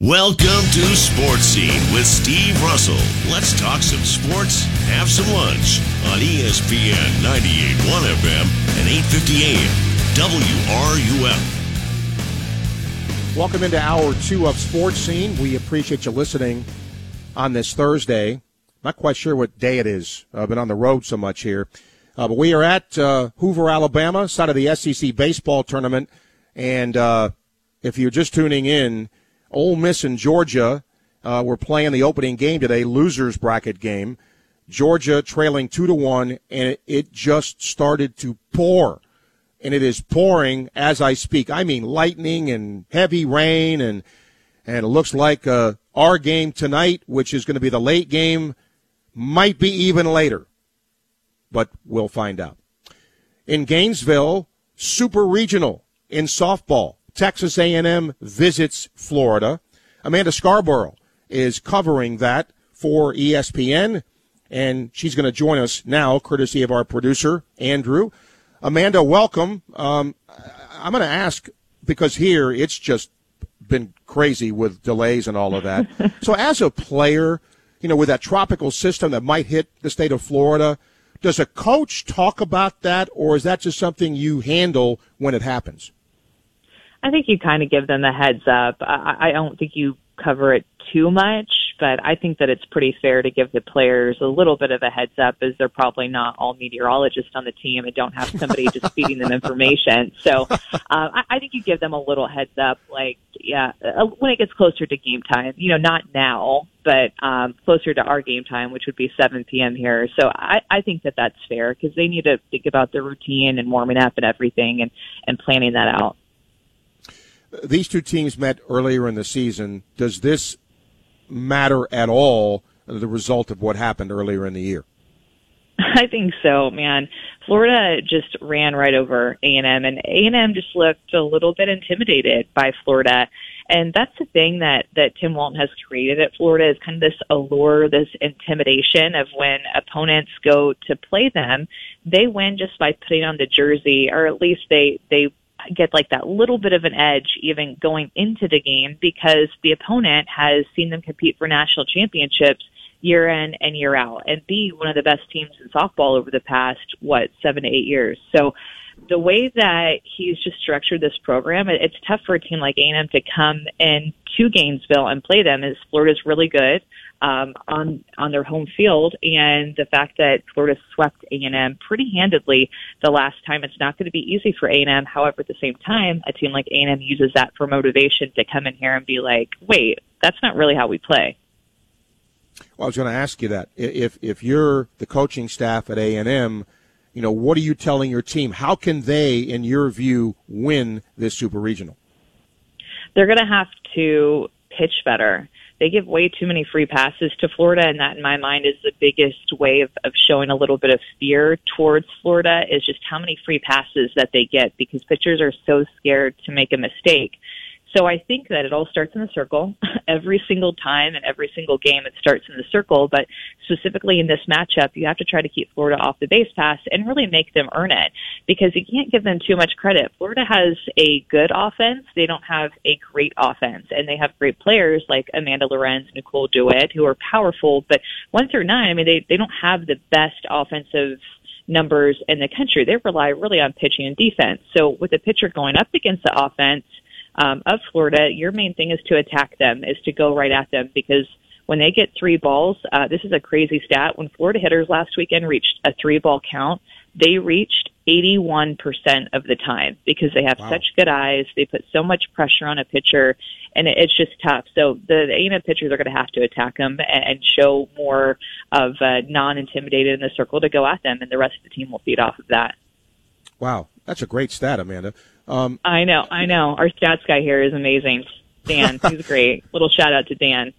Welcome to Sports Scene with Steve Russell. Let's talk some sports, have some lunch on ESPN 98.1 FM and 8:50 AM. WRUF. Welcome into hour two of Sports Scene. We appreciate you listening on this Thursday. Not quite sure what day it is. I've been on the road so much here. Uh, but we are at uh, Hoover, Alabama, side of the SEC baseball tournament. And uh, if you're just tuning in, Ole Miss and Georgia uh, were playing the opening game today, losers bracket game. Georgia trailing two to one, and it, it just started to pour, and it is pouring as I speak. I mean, lightning and heavy rain, and and it looks like uh, our game tonight, which is going to be the late game, might be even later, but we'll find out. In Gainesville, super regional in softball. Texas A&M visits Florida. Amanda Scarborough is covering that for ESPN, and she's going to join us now, courtesy of our producer Andrew. Amanda, welcome. Um, I'm going to ask because here it's just been crazy with delays and all of that. so, as a player, you know, with that tropical system that might hit the state of Florida, does a coach talk about that, or is that just something you handle when it happens? I think you kind of give them a heads up. I, I don't think you cover it too much, but I think that it's pretty fair to give the players a little bit of a heads up as they're probably not all meteorologists on the team and don't have somebody just feeding them information. So uh, I, I think you give them a little heads up, like, yeah, uh, when it gets closer to game time, you know, not now, but um, closer to our game time, which would be 7 p.m. here. So I, I think that that's fair because they need to think about their routine and warming up and everything and, and planning that out. These two teams met earlier in the season. Does this matter at all, the result of what happened earlier in the year? I think so, man. Florida just ran right over A&M and A&M just looked a little bit intimidated by Florida. And that's the thing that, that Tim Walton has created at Florida is kind of this allure, this intimidation of when opponents go to play them, they win just by putting on the jersey, or at least they, they get like that little bit of an edge even going into the game because the opponent has seen them compete for national championships year in and year out and be one of the best teams in softball over the past, what, seven to eight years. So the way that he's just structured this program, it's tough for a team like A&M to come in to Gainesville and play them. Is Florida's really good um, on on their home field, and the fact that Florida swept A&M pretty handedly the last time, it's not going to be easy for A&M. However, at the same time, a team like A&M uses that for motivation to come in here and be like, "Wait, that's not really how we play." Well, I was going to ask you that if if you're the coaching staff at A and M, you know, what are you telling your team? How can they, in your view, win this super regional? They're going to have to pitch better. They give way too many free passes to Florida, and that, in my mind, is the biggest way of, of showing a little bit of fear towards Florida is just how many free passes that they get because pitchers are so scared to make a mistake. So I think that it all starts in the circle. Every single time and every single game, it starts in the circle. But specifically in this matchup, you have to try to keep Florida off the base pass and really make them earn it because you can't give them too much credit. Florida has a good offense. They don't have a great offense and they have great players like Amanda Lorenz, Nicole DeWitt, who are powerful. But one through nine, I mean, they, they don't have the best offensive numbers in the country. They rely really on pitching and defense. So with a pitcher going up against the offense, um, of Florida, your main thing is to attack them, is to go right at them because when they get three balls, uh, this is a crazy stat. When Florida hitters last weekend reached a three ball count, they reached 81% of the time because they have wow. such good eyes. They put so much pressure on a pitcher and it, it's just tough. So the, the A&M pitchers are going to have to attack them and, and show more of uh, non-intimidated in the circle to go at them and the rest of the team will feed off of that. Wow. That's a great stat, Amanda. Um, I know, I know. Our stats guy here is amazing. Dan, he's great. Little shout out to Dan.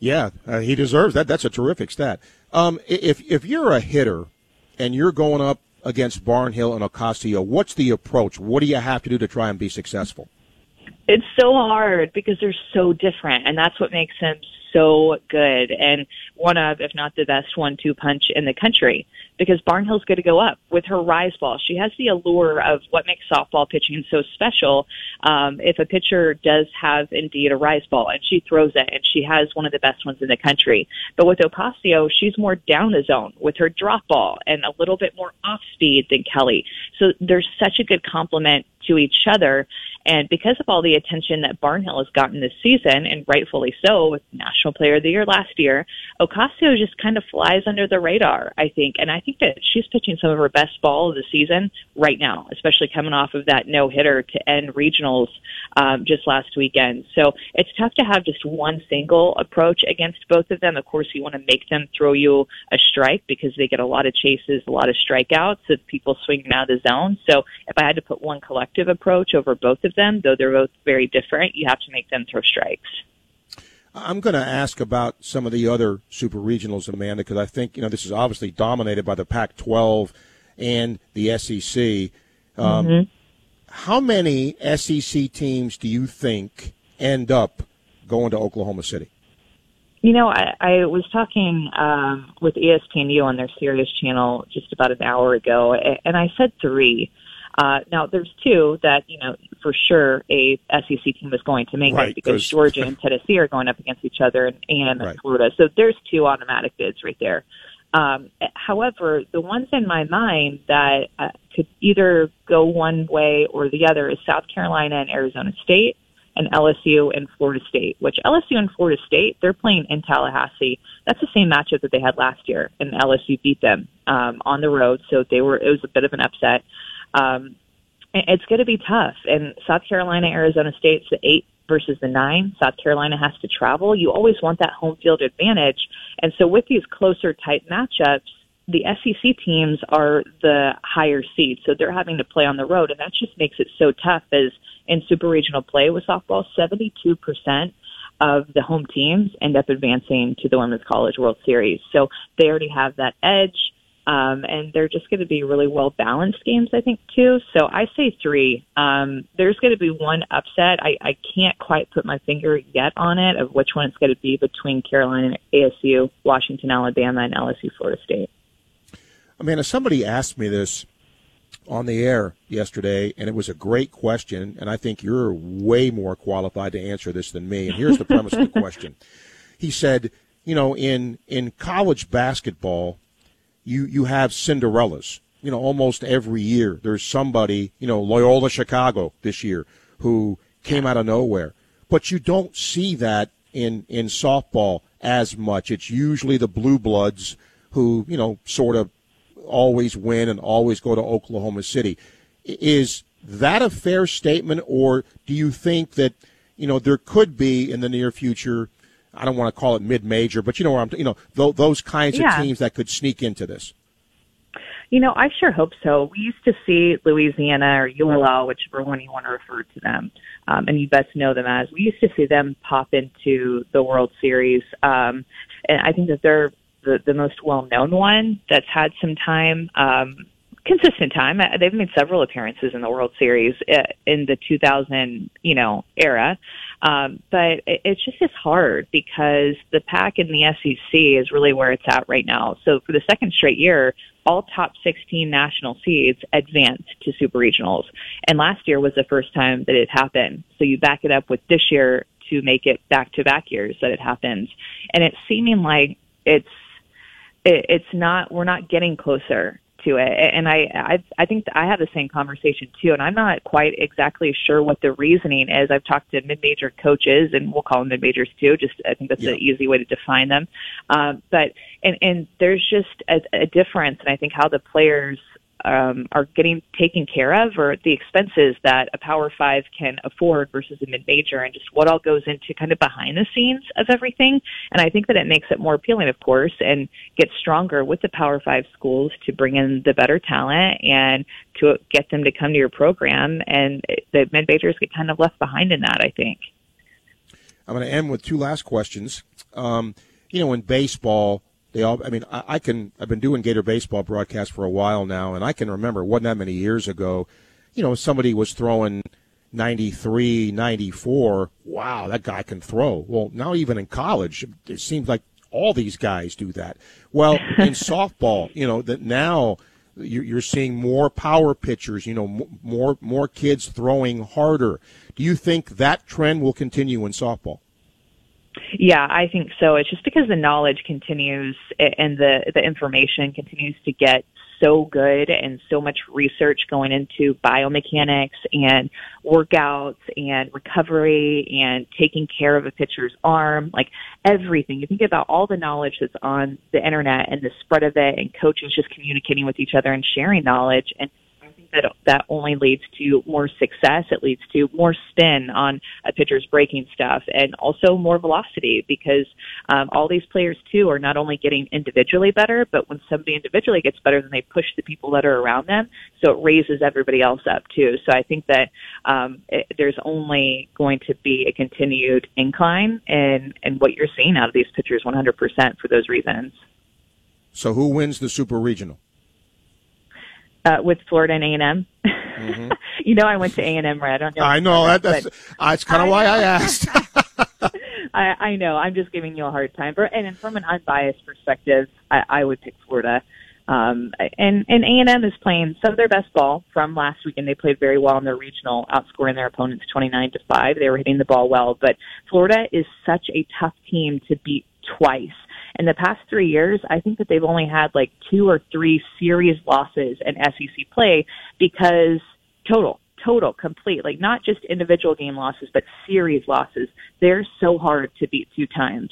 Yeah, uh, he deserves that. That's a terrific stat. Um, if if you're a hitter and you're going up against Barnhill and Ocasio, what's the approach? What do you have to do to try and be successful? It's so hard because they're so different, and that's what makes them so good and one of, if not the best one-two punch in the country because Barnhill's going to go up with her rise ball. She has the allure of what makes softball pitching so special. Um, if a pitcher does have indeed a rise ball and she throws it and she has one of the best ones in the country. But with Ocasio, she's more down the zone with her drop ball and a little bit more off speed than Kelly. So there's such a good complement to each other. And because of all the attention that Barnhill has gotten this season, and rightfully so, with National Player of the Year last year, Ocasio just kind of flies under the radar, I think. And I think that she's pitching some of her best ball of the season right now, especially coming off of that no hitter to end regionals um, just last weekend. So it's tough to have just one single approach against both of them. Of course, you want to make them throw you a strike because they get a lot of chases, a lot of strikeouts of people swinging out of the zone. So if I had to put one collective approach over both of them, though they're both very different. You have to make them throw strikes. I'm going to ask about some of the other super regionals, Amanda, because I think you know this is obviously dominated by the Pac-12 and the SEC. Um, mm-hmm. How many SEC teams do you think end up going to Oklahoma City? You know, I, I was talking um, with ESPNU on their Sirius channel just about an hour ago, and I said three. Uh, now, there's two that, you know, for sure a SEC team is going to make right, it because Georgia and Tennessee are going up against each other and, and right. Florida. So there's two automatic bids right there. Um, however, the ones in my mind that uh, could either go one way or the other is South Carolina and Arizona State and LSU and Florida State, which LSU and Florida State, they're playing in Tallahassee. That's the same matchup that they had last year, and LSU beat them um, on the road, so they were it was a bit of an upset. Um, it's going to be tough. And South Carolina, Arizona State's the eight versus the nine. South Carolina has to travel. You always want that home field advantage. And so with these closer type matchups, the SEC teams are the higher seed, so they're having to play on the road, and that just makes it so tough. As in super regional play with softball, seventy-two percent of the home teams end up advancing to the Women's College World Series, so they already have that edge. Um, and they're just going to be really well balanced games, I think, too. So I say three. Um, there's going to be one upset. I, I can't quite put my finger yet on it of which one it's going to be between Carolina and ASU, Washington, Alabama, and LSU, Florida State. Amanda, somebody asked me this on the air yesterday, and it was a great question, and I think you're way more qualified to answer this than me. And here's the premise of the question. He said, you know, in in college basketball, you you have Cinderellas. You know, almost every year there's somebody. You know, Loyola Chicago this year who came out of nowhere, but you don't see that in in softball as much. It's usually the blue bloods who you know sort of always win and always go to Oklahoma City. Is that a fair statement, or do you think that you know there could be in the near future I don't want to call it mid-major, but you know where I'm, you know, th- those kinds yeah. of teams that could sneak into this. You know, I sure hope so. We used to see Louisiana or ULL, whichever one you want to refer to them, um, and you best know them as. We used to see them pop into the World Series, um, and I think that they're the, the most well-known one that's had some time. Um, consistent time. Uh, they've made several appearances in the World Series uh, in the 2000, you know, era. Um, but it's just as hard because the Pac in the SEC is really where it's at right now. So for the second straight year, all top 16 national seeds advanced to super regionals. And last year was the first time that it happened. So you back it up with this year to make it back to back years that it happens. And it's seeming like it's, it's not, we're not getting closer to it. And I, I, I think I have the same conversation too. And I'm not quite exactly sure what the reasoning is. I've talked to mid-major coaches, and we'll call them mid-majors too. Just I think that's yeah. an easy way to define them. Um, but and and there's just a, a difference, and I think how the players um, are getting taken care of or the expenses that a Power Five can afford versus a mid major and just what all goes into kind of behind the scenes of everything. And I think that it makes it more appealing, of course, and gets stronger with the Power Five schools to bring in the better talent and to get them to come to your program. And the mid majors get kind of left behind in that, I think. I'm going to end with two last questions. Um, you know, in baseball, they all, I mean, I, I can, I've been doing Gator baseball broadcast for a while now, and I can remember, it wasn't that many years ago, you know, somebody was throwing 93, 94. Wow, that guy can throw. Well, now even in college, it seems like all these guys do that. Well, in softball, you know that now you're seeing more power pitchers. You know, more more kids throwing harder. Do you think that trend will continue in softball? Yeah, I think so. It's just because the knowledge continues and the the information continues to get so good and so much research going into biomechanics and workouts and recovery and taking care of a pitcher's arm, like everything. You think about all the knowledge that's on the internet and the spread of it and coaches just communicating with each other and sharing knowledge and that that only leads to more success. It leads to more spin on a pitcher's breaking stuff and also more velocity because um, all these players too are not only getting individually better, but when somebody individually gets better, then they push the people that are around them. So it raises everybody else up too. So I think that um, it, there's only going to be a continued incline in, in what you're seeing out of these pitchers 100% for those reasons. So who wins the super regional? Uh, with Florida and A and M. Mm-hmm. You know, I went to A and M. Right? I don't know. I know that, that's that's kind of why I asked. I, I know. I'm just giving you a hard time. but And from an unbiased perspective, I, I would pick Florida. Um, and and A and M is playing some of their best ball from last weekend. They played very well in their regional, outscoring their opponents 29 to five. They were hitting the ball well, but Florida is such a tough team to beat twice in the past three years, I think that they've only had like two or three serious losses in SEC play because total, total, complete, like not just individual game losses, but series losses. They're so hard to beat two times.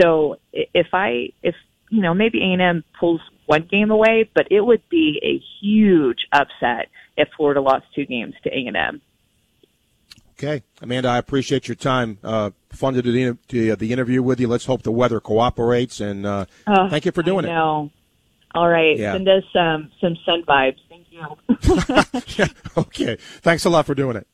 So if I, if, you know, maybe A&M pulls one game away, but it would be a huge upset if Florida lost two games to A&M. Okay, Amanda, I appreciate your time. Uh, fun to do the, the, the, interview with you. Let's hope the weather cooperates, and uh, oh, thank you for doing it. All right, yeah. send us um, some sun vibes. Thank you. yeah, okay, thanks a lot for doing it.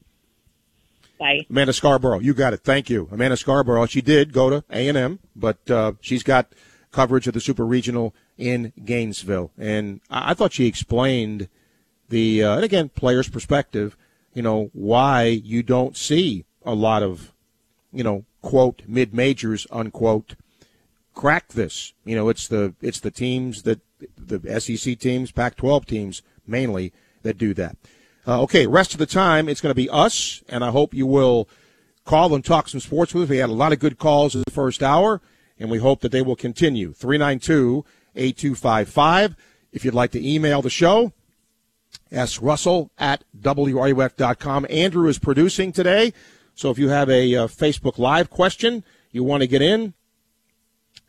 Bye. Amanda Scarborough, you got it. Thank you, Amanda Scarborough. She did go to A and M, but uh, she's got coverage of the Super Regional in Gainesville, and I, I thought she explained the uh, and again players' perspective you know, why you don't see a lot of, you know, quote mid majors unquote crack this. You know, it's the it's the teams that the SEC teams, Pac-12 teams mainly that do that. Uh, okay, rest of the time it's going to be us, and I hope you will call and talk some sports with us. We had a lot of good calls in the first hour, and we hope that they will continue. 392 8255. If you'd like to email the show, S. Russell at WRUF.com. Andrew is producing today. So if you have a, uh, Facebook Live question you want to get in,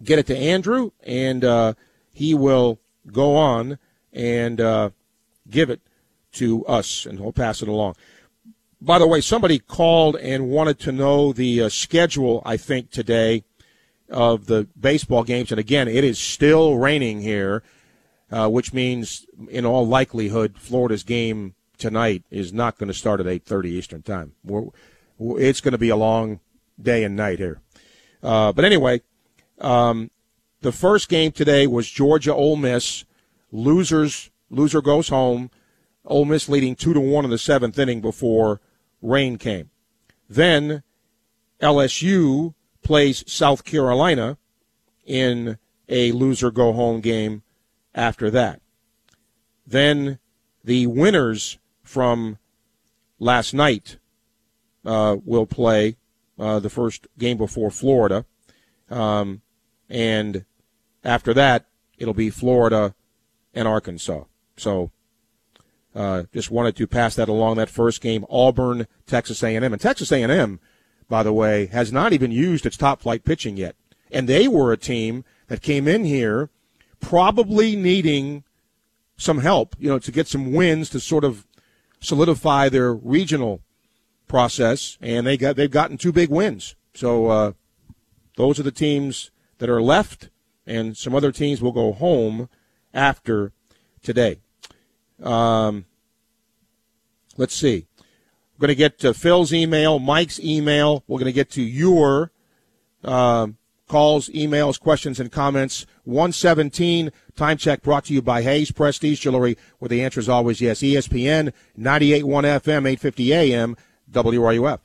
get it to Andrew, and uh, he will go on and uh, give it to us, and he'll pass it along. By the way, somebody called and wanted to know the uh, schedule, I think, today of the baseball games. And again, it is still raining here uh, which means, in all likelihood, Florida's game tonight is not going to start at 8:30 Eastern Time. We're, it's going to be a long day and night here. Uh, but anyway, um, the first game today was Georgia Ole Miss. Losers loser goes home. Ole Miss leading two to one in the seventh inning before rain came. Then LSU plays South Carolina in a loser go home game after that. Then the winners from last night uh, will play uh, the first game before Florida. Um, and after that, it'll be Florida and Arkansas. So uh, just wanted to pass that along. That first game, Auburn, Texas A&M, and Texas A&M, by the way, has not even used its top flight pitching yet. And they were a team that came in here probably needing some help, you know, to get some wins to sort of solidify their regional process, and they got they've gotten two big wins. So uh, those are the teams that are left, and some other teams will go home after today. Um, let's see. We're going to get to Phil's email, Mike's email. We're going to get to your um, calls, emails, questions, and comments. 117 time check brought to you by Hayes Prestige Jewelry, where the answer is always yes. ESPN 98.1 FM, 850 AM, WRUF.